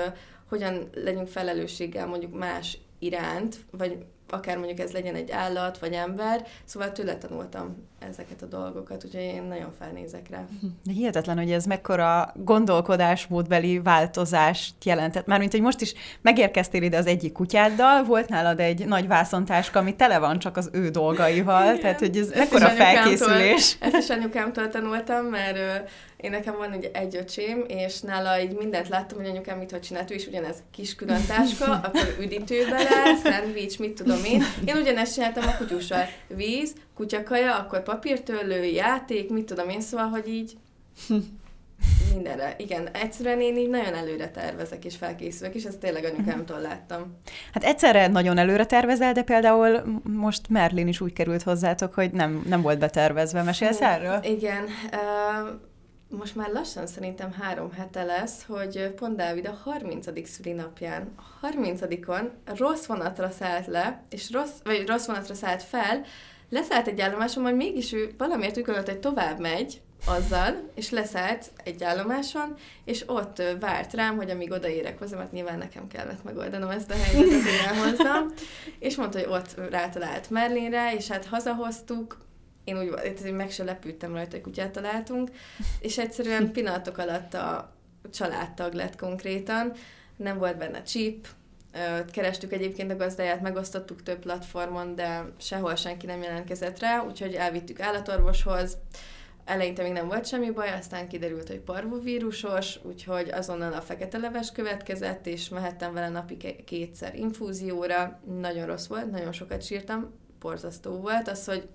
hogyan legyünk felelősséggel mondjuk más iránt, vagy akár mondjuk ez legyen egy állat, vagy ember, szóval tőle tanultam ezeket a dolgokat, úgyhogy én nagyon felnézek rá. De hihetetlen, hogy ez mekkora gondolkodásmódbeli változást jelentett. Mármint, hogy most is megérkeztél ide az egyik kutyáddal, volt nálad egy nagy vászontáska, ami tele van csak az ő dolgaival, Igen. tehát hogy ez ezt mekkora felkészülés. Ezt is anyukámtól tanultam, mert én nekem van ugye egy öcsém, és nála így mindent láttam, hogy anyukám mit hogy csinált, ő is ugyanez kis külön táska, akkor üdítő bele, szendvics, mit tudom én. Én ugyanezt csináltam a kutyussal. Víz, kutyakaja, akkor papírtörlő, játék, mit tudom én, szóval, hogy így mindenre. Igen, egyszerűen én így nagyon előre tervezek és felkészülök, és ezt tényleg anyukámtól láttam. Hát egyszerre nagyon előre tervezel, de például most Merlin is úgy került hozzátok, hogy nem, nem volt betervezve. Mesélsz erről? Igen. Uh, most már lassan szerintem három hete lesz, hogy pont Dávid a 30. szülinapján, a 30 rossz vonatra szállt le, és rossz, vagy rossz vonatra szállt fel, leszállt egy állomáson, majd mégis ő valamiért úgy gondolt, hogy tovább megy azzal, és leszállt egy állomáson, és ott várt rám, hogy amíg odaérek hozzá, mert nyilván nekem kellett megoldanom ezt a helyzetet, hogy elhozzam, és mondta, hogy ott rátalált Merlinre, és hát hazahoztuk, én úgy meg se lepődtem rajta, hogy kutyát találtunk, és egyszerűen pillanatok alatt a családtag lett konkrétan, nem volt benne chip, kerestük egyébként a gazdáját, megosztottuk több platformon, de sehol senki nem jelentkezett rá, úgyhogy elvittük állatorvoshoz, Eleinte még nem volt semmi baj, aztán kiderült, hogy parvovírusos, úgyhogy azonnal a fekete leves következett, és mehettem vele napi kétszer infúzióra. Nagyon rossz volt, nagyon sokat sírtam, borzasztó volt az, hogy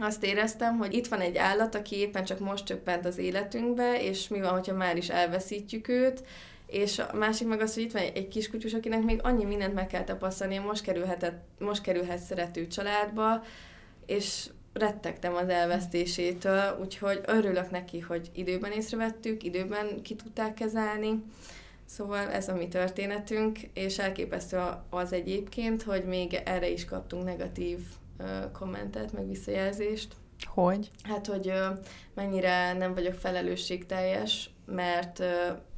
azt éreztem, hogy itt van egy állat, aki éppen csak most csöppent az életünkbe, és mi van, hogyha már is elveszítjük őt, és a másik meg az, hogy itt van egy kiskutyus, akinek még annyi mindent meg kell tapasztalni, most, kerülhetett, most kerülhet szerető családba, és rettegtem az elvesztésétől, úgyhogy örülök neki, hogy időben észrevettük, időben ki tudták kezelni. Szóval ez a mi történetünk, és elképesztő az egyébként, hogy még erre is kaptunk negatív kommentet, meg visszajelzést. Hogy? Hát, hogy mennyire nem vagyok felelősségteljes, mert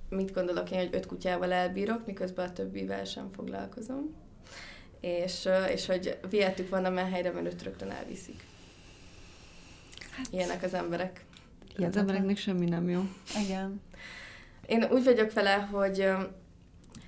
mit gondolok én, hogy öt kutyával elbírok, miközben a többivel sem foglalkozom. És, és hogy vihetük van a menhelyre, mert őt rögtön elviszik. Hát, Ilyenek az emberek. Ilyen az embereknek semmi nem jó. Igen. Én úgy vagyok vele, hogy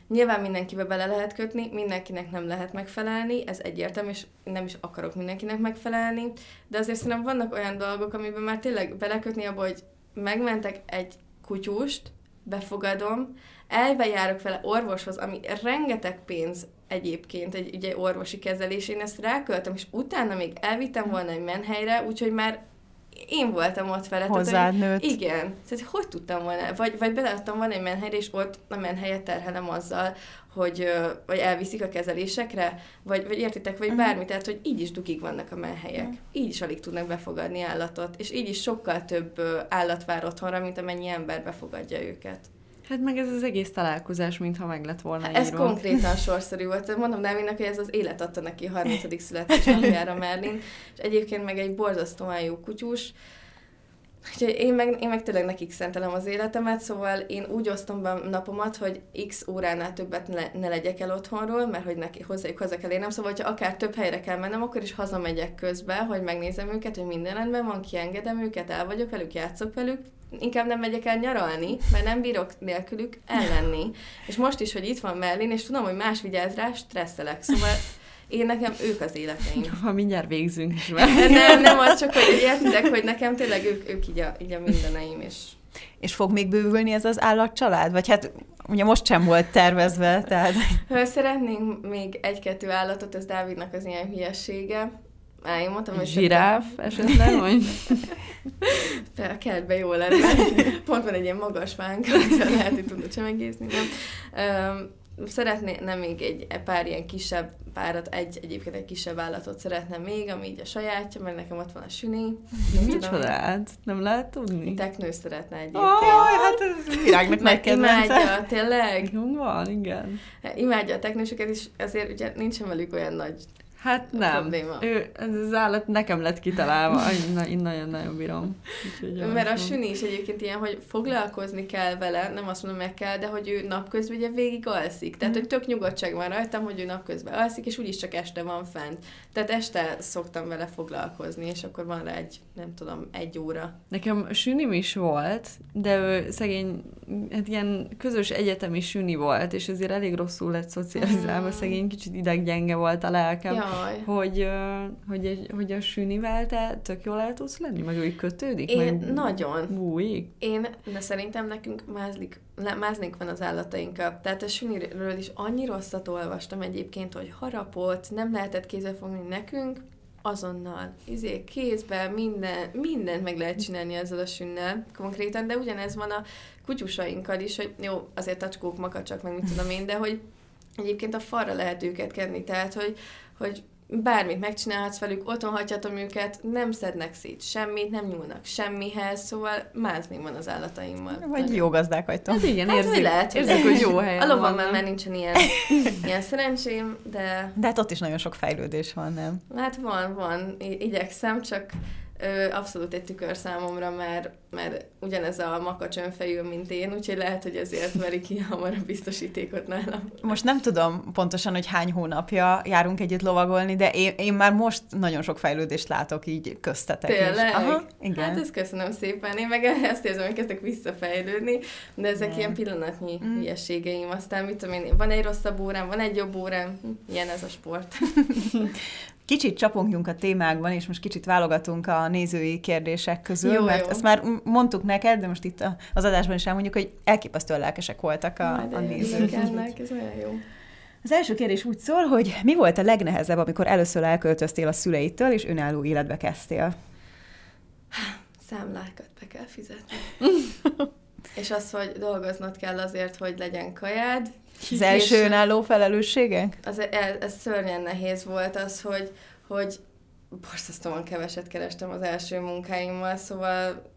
Nyilván mindenkibe bele lehet kötni, mindenkinek nem lehet megfelelni, ez egyértelmű, és nem is akarok mindenkinek megfelelni, de azért szerintem vannak olyan dolgok, amiben már tényleg belekötni abba, hogy megmentek egy kutyust, befogadom, elbe járok vele orvoshoz, ami rengeteg pénz egyébként egy ugye orvosi kezelés, én ezt ráköltem, és utána még elvittem volna egy menhelyre, úgyhogy már én voltam ott vele. Hozzád nőtt. Igen. Tehát hogy tudtam volna, vagy, vagy beleadtam volna egy menhelyre, és ott a menhelyet terhelem azzal, hogy vagy elviszik a kezelésekre, vagy, vagy értitek, vagy uh-huh. bármi, tehát hogy így is dugig vannak a menhelyek. Uh-huh. Így is alig tudnak befogadni állatot, és így is sokkal több állat vár otthonra, mint amennyi ember befogadja őket. Hát meg ez az egész találkozás, mintha meg lett volna Ez írva. konkrétan sorszerű volt. Mondom Dávidnak, hogy ez az élet adta neki 30. születésnapjára Merlin, és egyébként meg egy borzasztóan jó kutyus, Úgyhogy én meg, én meg tényleg nekik szentelem az életemet, szóval én úgy osztom be a napomat, hogy x óránál többet ne, ne legyek el otthonról, mert hogy neki, hozzájuk haza kell érnem, szóval hogyha akár több helyre kell mennem, akkor is hazamegyek közbe, hogy megnézem őket, hogy minden rendben van, kiengedem őket, el vagyok velük, játszok velük, inkább nem megyek el nyaralni, mert nem bírok nélkülük ellenni. És most is, hogy itt van Merlin, és tudom, hogy más vigyáz rá, stresszelek. Szóval én nekem ők az életeim. Ha mindjárt végzünk is vele. Nem, nem, az csak, hogy értitek, hogy nekem tényleg ők, ők így, a, így a mindeneim, és... És fog még bővülni ez az állatcsalád? Vagy hát ugye most sem volt tervezve, tehát... Szeretnénk még egy-kettő állatot, ez Dávidnak az ilyen hülyessége. Á, én mondtam, hogy... Zsiráf esetleg, vagy? Fel, kertbe jó lenne. Pont van egy ilyen magas fánk, lehet, hogy tudod csemegészni, nem? Um, szeretné, nem még egy pár ilyen kisebb párat, egy egyébként egy kisebb állatot szeretném még, ami így a sajátja, mert nekem ott van a süni. Micsodát? Nem lehet tudni? Teknő szeretne egyébként. Oh, hát ez világnak nagy kedvence. Imádja, tényleg? Van, igen. Imádja a teknősöket, és azért ugye nincsen velük olyan nagy Hát nem. Probléma. Ő, ez az állat nekem lett kitalálva, én nagyon-nagyon bírom. Úgyhogy Mert a süni is egyébként ilyen, hogy foglalkozni kell vele, nem azt mondom, meg kell, de hogy ő napközben ugye végig alszik. Tehát, mm. hogy tök nyugodtság van rajtam, hogy ő napközben alszik, és úgyis csak este van fent. Tehát este szoktam vele foglalkozni, és akkor van rá egy, nem tudom, egy óra. Nekem sünim is volt, de ő szegény, hát ilyen közös egyetemi süni volt, és ezért elég rosszul lett szocializálva, mm. szegény kicsit ideggyenge volt a lelkem. Ja Jaj. hogy, hogy, egy, hogy a sünivel te tök jól el tudsz lenni, meg úgy kötődik? Én meg nagyon. Bújik? Én, de szerintem nekünk mázlik, máznék van az állatainkkal. Tehát a süniről is annyi rosszat olvastam egyébként, hogy harapott, nem lehetett kézzel fogni nekünk, azonnal, izé, kézbe, minden, mindent meg lehet csinálni ezzel a sünnel konkrétan, de ugyanez van a kutyusainkkal is, hogy jó, azért tacskók, makacsak, meg mit tudom én, de hogy egyébként a falra lehet őket kenni, tehát hogy hogy bármit megcsinálhatsz velük, otthon hagyhatom őket, nem szednek szét semmit, nem nyúlnak semmihez, szóval máz még van az állataimmal. Vagy Nagyon. jó gazdák vagytok. Hát igen, hát, érzik, lehet, érzik, hogy jó helyen A lovam már nincsen ilyen, ilyen szerencsém, de... De hát ott is nagyon sok fejlődés van, nem? Hát van, van. Igyekszem, csak ö, abszolút egy tükör számomra, mert, mert ugyanez a makacs önfejű, mint én, úgyhogy lehet, hogy ezért veri ki hamar a biztosítékot nálam. Most nem tudom pontosan, hogy hány hónapja járunk együtt lovagolni, de én, én már most nagyon sok fejlődést látok így köztetek Tényleg? Is. Aha, igen. Hát ezt köszönöm szépen. Én meg ezt érzem, hogy kezdek visszafejlődni, de ezek nem. ilyen pillanatnyi mm. hülyeségeim. Aztán mit tudom én, van egy rosszabb órám, van egy jobb órám, ilyen ez a sport. Kicsit csapongjunk a témákban, és most kicsit válogatunk a nézői kérdések közül, jó, mert jó. ezt már mondtuk neked, de most itt az adásban is elmondjuk, hogy elképesztően lelkesek voltak a, a nézők. Ennek, ez olyan jó. Az első kérdés úgy szól, hogy mi volt a legnehezebb, amikor először elköltöztél a szüleitől, és önálló életbe kezdtél? Számlákat be kell fizetni. és az, hogy dolgoznod kell azért, hogy legyen kajád, az első önálló felelősségek? Az, ez, ez szörnyen nehéz volt az, hogy, hogy borzasztóan keveset kerestem az első munkáimmal, szóval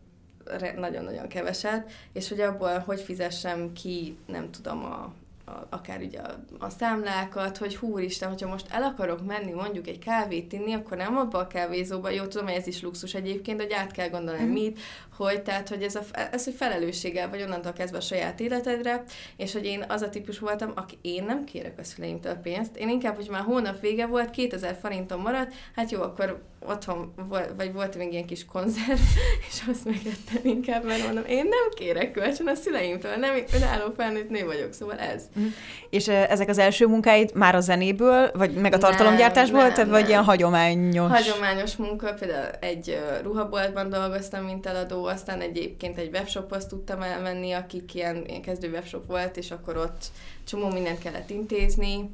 nagyon-nagyon keveset, és hogy abból hogy fizessem ki, nem tudom, a, a, akár ugye a, a számlákat, hogy húristen, hogyha most el akarok menni mondjuk egy kávét inni, akkor nem abba a kávézóba, jó tudom, hogy ez is luxus egyébként, hogy át kell gondolni mm. mit, hogy tehát, hogy ez, a, ez hogy felelősséggel vagy onnantól kezdve a saját életedre, és hogy én az a típus voltam, aki én nem kérek a szüleimtől pénzt, én inkább, hogy már hónap vége volt, 2000 forintom maradt, hát jó, akkor otthon, vagy volt még ilyen kis konzerv, és azt megettem inkább, mert mondom, én nem kérek kölcsön a szüleimtől, nem önálló felnőtt nő vagyok, szóval ez. Mm. És ezek az első munkáid már a zenéből, vagy meg a tartalomgyártásból, nem, tehát nem. vagy ilyen hagyományos? Hagyományos munka, például egy ruhaboltban dolgoztam, mint eladó, aztán egyébként egy webshophoz tudtam elmenni, akik ilyen, ilyen kezdő webshop volt, és akkor ott csomó mindent kellett intézni,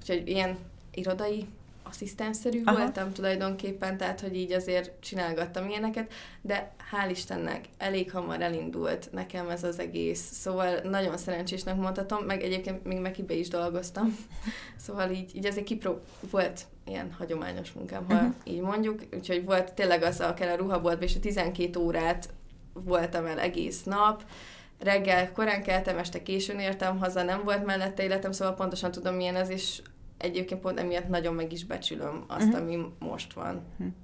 úgyhogy ilyen irodai asszisztensszerű Aha. voltam tulajdonképpen, tehát hogy így azért csinálgattam ilyeneket, de hál' Istennek elég hamar elindult nekem ez az egész, szóval nagyon szerencsésnek mondhatom, meg egyébként még Mekibe is dolgoztam, szóval így, így azért kipró volt ilyen hagyományos munkám, ha uh-huh. így mondjuk, úgyhogy volt tényleg az, akár a ruhaboltban, és a 12 órát voltam el egész nap, reggel korán keltem, este későn értem haza, nem volt mellette életem, szóval pontosan tudom, milyen ez, és egyébként pont emiatt nagyon meg is becsülöm azt, uh-huh. ami most van. Uh-huh.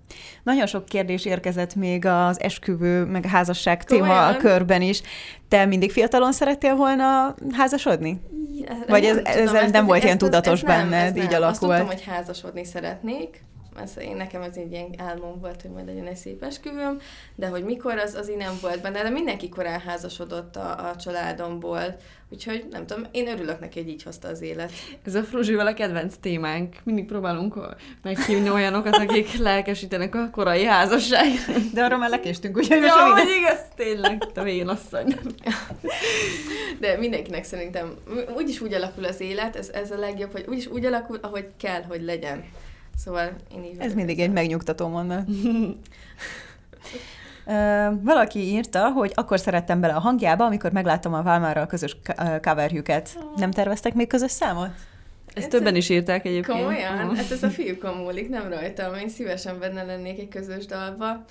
Nagyon sok kérdés érkezett még az esküvő, meg a házasság Komolyan? téma a körben is. Te mindig fiatalon szerettél volna házasodni? Ja, Vagy ez, ez, ez nem volt ilyen tudatos ez, ez benned, nem, így nem. alakult? Azt tudtam, hogy házasodni szeretnék, ez, én, nekem ez egy ilyen álmom volt, hogy majd legyen egy szép esküvőm, de hogy mikor, az, az így nem volt benne, de mindenki korán házasodott a, a családomból, úgyhogy nem tudom, én örülök neki, hogy így hozta az élet. Ez a Fruzsival a kedvenc témánk. Mindig próbálunk meghívni olyanokat, akik lelkesítenek a korai házasság. De arra már lekéstünk, úgyhogy most ja, hogy igaz, tényleg, te végén asszony. De mindenkinek szerintem úgyis úgy alakul az élet, ez, ez a legjobb, hogy úgyis úgy alakul, ahogy kell, hogy legyen. Szóval én így Ez mindig egy megnyugtató mondat. valaki írta, hogy akkor szerettem bele a hangjába, amikor megláttam a Válmára a közös coverjüket. Nem terveztek még közös számot? Ezt többen is írták egyébként. Komolyan? Hát ez a fiúkon múlik, nem rajtam. Én szívesen benne lennék egy közös dalba.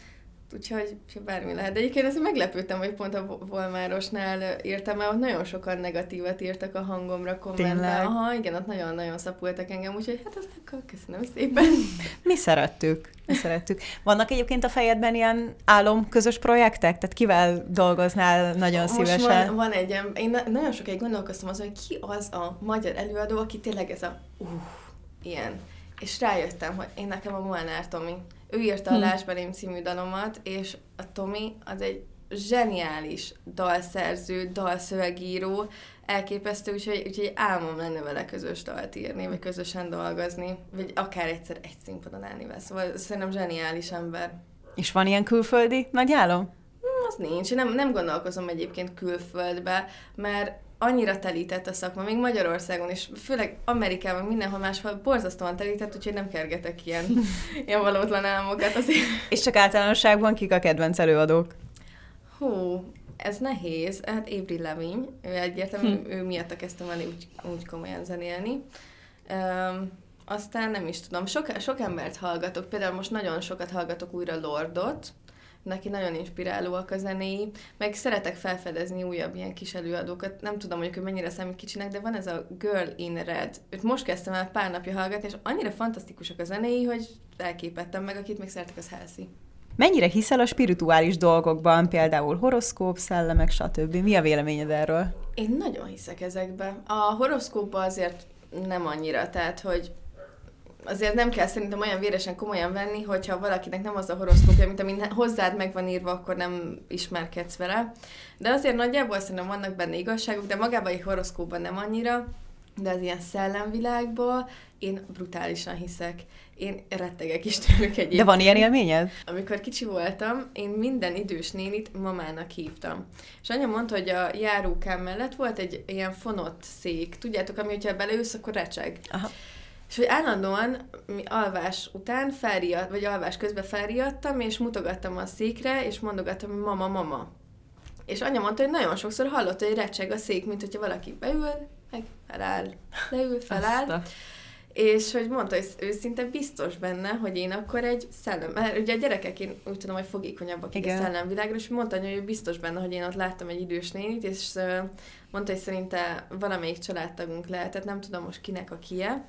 Úgyhogy bármi lehet. De egyébként ezt meglepődtem, hogy pont a Volmárosnál írtam, mert ott nagyon sokan negatívat írtak a hangomra kommentben. Aha, igen, ott nagyon-nagyon szapultak engem, úgyhogy hát az akkor köszönöm szépen. Mi szerettük. Mi szerettük. Vannak egyébként a fejedben ilyen álom közös projektek? Tehát kivel dolgoznál nagyon Most szívesen? Van, van egy, én nagyon sokáig gondolkoztam azon, hogy ki az a magyar előadó, aki tényleg ez a uh, ilyen. És rájöttem, hogy én nekem a Molnár Tomi ő írta a hm. Lásbelém című dalomat, és a Tomi az egy zseniális dalszerző, dalszövegíró, elképesztő, úgyhogy, úgyhogy álmom lenne vele közös dalt írni, vagy közösen dolgozni, vagy akár egyszer egy színpadon állni vele. Szóval szerintem zseniális ember. És van ilyen külföldi nagy álom? Hmm, az nincs. Nem, nem gondolkozom egyébként külföldbe, mert annyira telített a szakma, még Magyarországon is, főleg Amerikában, mindenhol máshol borzasztóan telített, úgyhogy nem kergetek ilyen, ilyen valótlan álmokat. Azért. És csak általánosságban kik a kedvenc előadók? Hú, ez nehéz. Hát Évri Levény, ő egyértelmű, hm. ő miatt kezdtem el úgy, úgy komolyan zenélni. Um, aztán nem is tudom, sok, sok embert hallgatok, például most nagyon sokat hallgatok újra Lordot, neki nagyon inspirálóak a zenéi, meg szeretek felfedezni újabb ilyen kis előadókat. Nem tudom, hogy ő mennyire számít kicsinek, de van ez a Girl in Red. Őt most kezdtem el pár napja hallgatni, és annyira fantasztikusak a zenéi, hogy elképettem meg, akit még szeretek, az Halsey. Mennyire hiszel a spirituális dolgokban, például horoszkóp, szellemek, stb. Mi a véleményed erről? Én nagyon hiszek ezekbe. A horoszkópban azért nem annyira, tehát hogy azért nem kell szerintem olyan véresen komolyan venni, hogyha valakinek nem az a horoszkópja, mint ami hozzád meg van írva, akkor nem ismerkedsz vele. De azért nagyjából szerintem vannak benne igazságok, de magában egy horoszkópban nem annyira, de az ilyen szellemvilágból én brutálisan hiszek. Én rettegek is tőlük egyébként. De van ilyen élményed? Amikor kicsi voltam, én minden idős nénit mamának hívtam. És anya mondta, hogy a járókám mellett volt egy ilyen fonott szék. Tudjátok, ami, hogyha beleülsz, akkor recseg. Aha. És hogy állandóan mi alvás után felriadt, vagy alvás közben felriadtam, és mutogattam a székre, és mondogattam, hogy mama, mama. És anya mondta, hogy nagyon sokszor hallott, hogy recseg a szék, mint hogyha valaki beül, meg feláll, leül, feláll. És hogy mondta, hogy ő szinte biztos benne, hogy én akkor egy szellem, mert ugye a gyerekek, én úgy tudom, hogy fogékonyabbak Igen. a szellemvilágra, és mondta, hogy ő biztos benne, hogy én ott láttam egy idős nénit, és mondta, hogy szerinte valamelyik családtagunk lehetett, nem tudom most kinek a kie,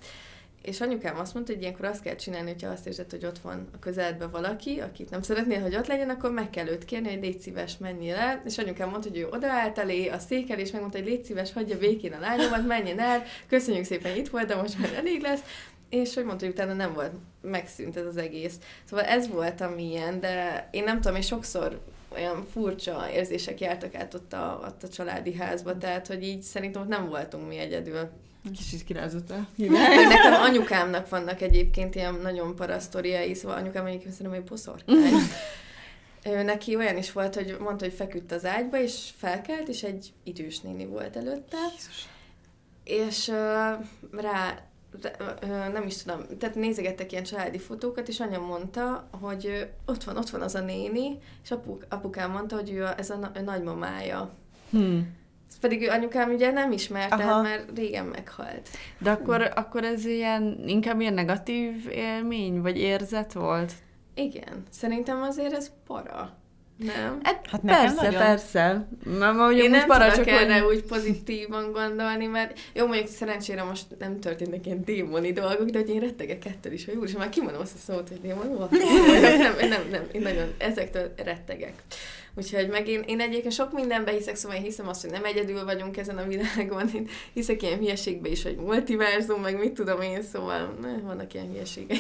és anyukám azt mondta, hogy ilyenkor azt kell csinálni, hogyha azt érzed, hogy ott van a közelben valaki, akit nem szeretnél, hogy ott legyen, akkor meg kell őt kérni, hogy légy szíves, menjél el. És anyukám mondta, hogy ő odaállt elé a székel, és megmondta, hogy légy szíves, hagyja békén a lányomat, menjen el, köszönjük szépen, itt volt, de most már elég lesz. és hogy mondta, hogy utána nem volt, megszűnt ez az egész. Szóval ez volt, ami ilyen, de én nem tudom, én sokszor olyan furcsa érzések jártak át ott a, ott a családi házba, tehát, hogy így szerintem ott nem voltunk mi egyedül. Kicsit kirázottál. Nekem anyukámnak vannak egyébként ilyen nagyon parasztoriai, szóval anyukám egyébként szerintem egy boszorkány. Ő, neki olyan is volt, hogy mondta, hogy feküdt az ágyba, és felkelt, és egy idős néni volt előtte. Jézus. És uh, rá, uh, nem is tudom, tehát nézegettek ilyen családi fotókat, és anya mondta, hogy uh, ott van, ott van az a néni, és apuk, apukám mondta, hogy ő a, ez a, a nagymamája. Hmm. Pedig ő anyukám ugye nem ismerte, Aha. mert régen meghalt. De akkor, akkor ez ilyen, inkább ilyen negatív élmény, vagy érzet volt? Igen. Szerintem azért ez para. Nem? Hát, hát persze, nagyon... persze. Mert mondjuk Én nem para, tudok csak erre hogy... úgy pozitívan gondolni, mert jó, mondjuk szerencsére most nem történnek ilyen démoni dolgok, de hogy én rettegek ettől is, hogy úristen, már kimondom azt a szót, hogy démon, nem, nem, nem, én nagyon ezektől rettegek. Úgyhogy meg én, én egyébként sok mindenbe hiszek, szóval én hiszem azt, hogy nem egyedül vagyunk ezen a világon, én hiszek ilyen hülyeségbe is, hogy multiverzum, meg mit tudom én, szóval ne, vannak ilyen hülyeségei.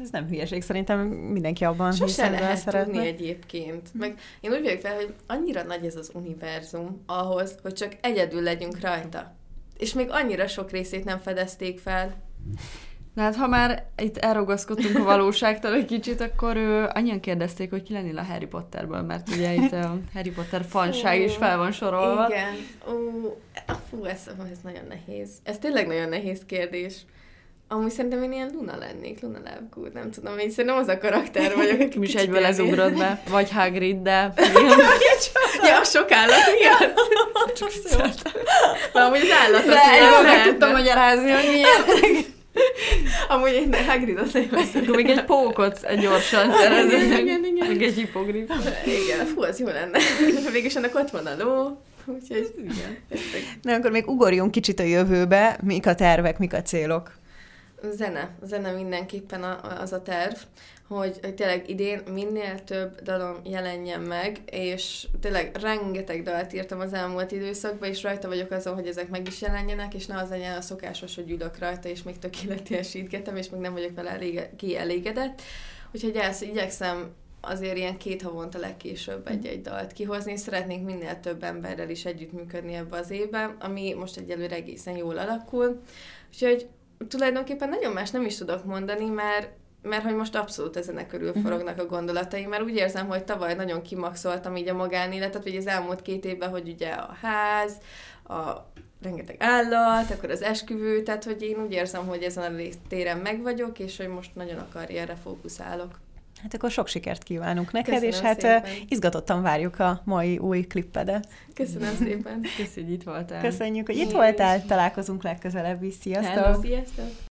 Ez nem hülyeség, szerintem mindenki abban Sose lehet szeretne. tudni egyébként. Meg én úgy vagyok fel, hogy annyira nagy ez az univerzum ahhoz, hogy csak egyedül legyünk rajta. És még annyira sok részét nem fedezték fel. Na hát, ha már itt elrogaszkodtunk a valóságtól egy kicsit, akkor ő, annyian kérdezték, hogy ki lennél a Harry Potterből, mert ugye itt a Harry Potter fanság is fel van sorolva. Igen. Ó, fú, ez, ez nagyon nehéz. Ez tényleg nagyon nehéz kérdés. Amúgy szerintem én ilyen Luna lennék, Luna Lovegood, nem tudom, én szerintem az a karakter vagyok, aki is egyből lezugrod be, vagy Hagrid, de... ja, sok állat miatt. Csak Na, amúgy az állatot De egyből meg tudtam magyarázni, hogy miért. Amúgy én Hagridot nem Akkor még egy pókot gyorsan szerezünk. Igen, igen, igen. Még egy hipogrif. Igen, fú, az jó lenne. Végülis ennek ott van a ló, úgyhogy igen. Na, akkor még ugorjunk kicsit a jövőbe. Mik a tervek, mik a célok? Zene. Zene mindenképpen az a terv, hogy, hogy tényleg idén minél több dalom jelenjen meg, és tényleg rengeteg dalt írtam az elmúlt időszakban, és rajta vagyok azon, hogy ezek meg is jelenjenek, és ne az legyen a szokásos, hogy ülök rajta, és még tökéletesítgetem, és még nem vagyok vele elég, kielégedett. Úgyhogy ezt igyekszem azért ilyen két havonta legkésőbb egy-egy dalt kihozni, és szeretnénk minél több emberrel is együttműködni ebbe az évben, ami most egyelőre egészen jól alakul. Úgyhogy tulajdonképpen nagyon más nem is tudok mondani, mert mert hogy most abszolút ezenek körül mhm. forognak a gondolataim, mert úgy érzem, hogy tavaly nagyon kimaxoltam így a magánéletet, vagy az elmúlt két évben, hogy ugye a ház, a rengeteg állat, akkor az esküvő, tehát hogy én úgy érzem, hogy ezen a téren meg vagyok, és hogy most nagyon a karrierre fókuszálok. Hát akkor sok sikert kívánunk neked, Köszönöm és hát szépen. izgatottan várjuk a mai új klippedet. Köszönöm szépen. Köszönjük, hogy itt voltál. Köszönjük, hogy itt voltál, találkozunk legközelebb is. Sziasztok! Hello, sziasztok!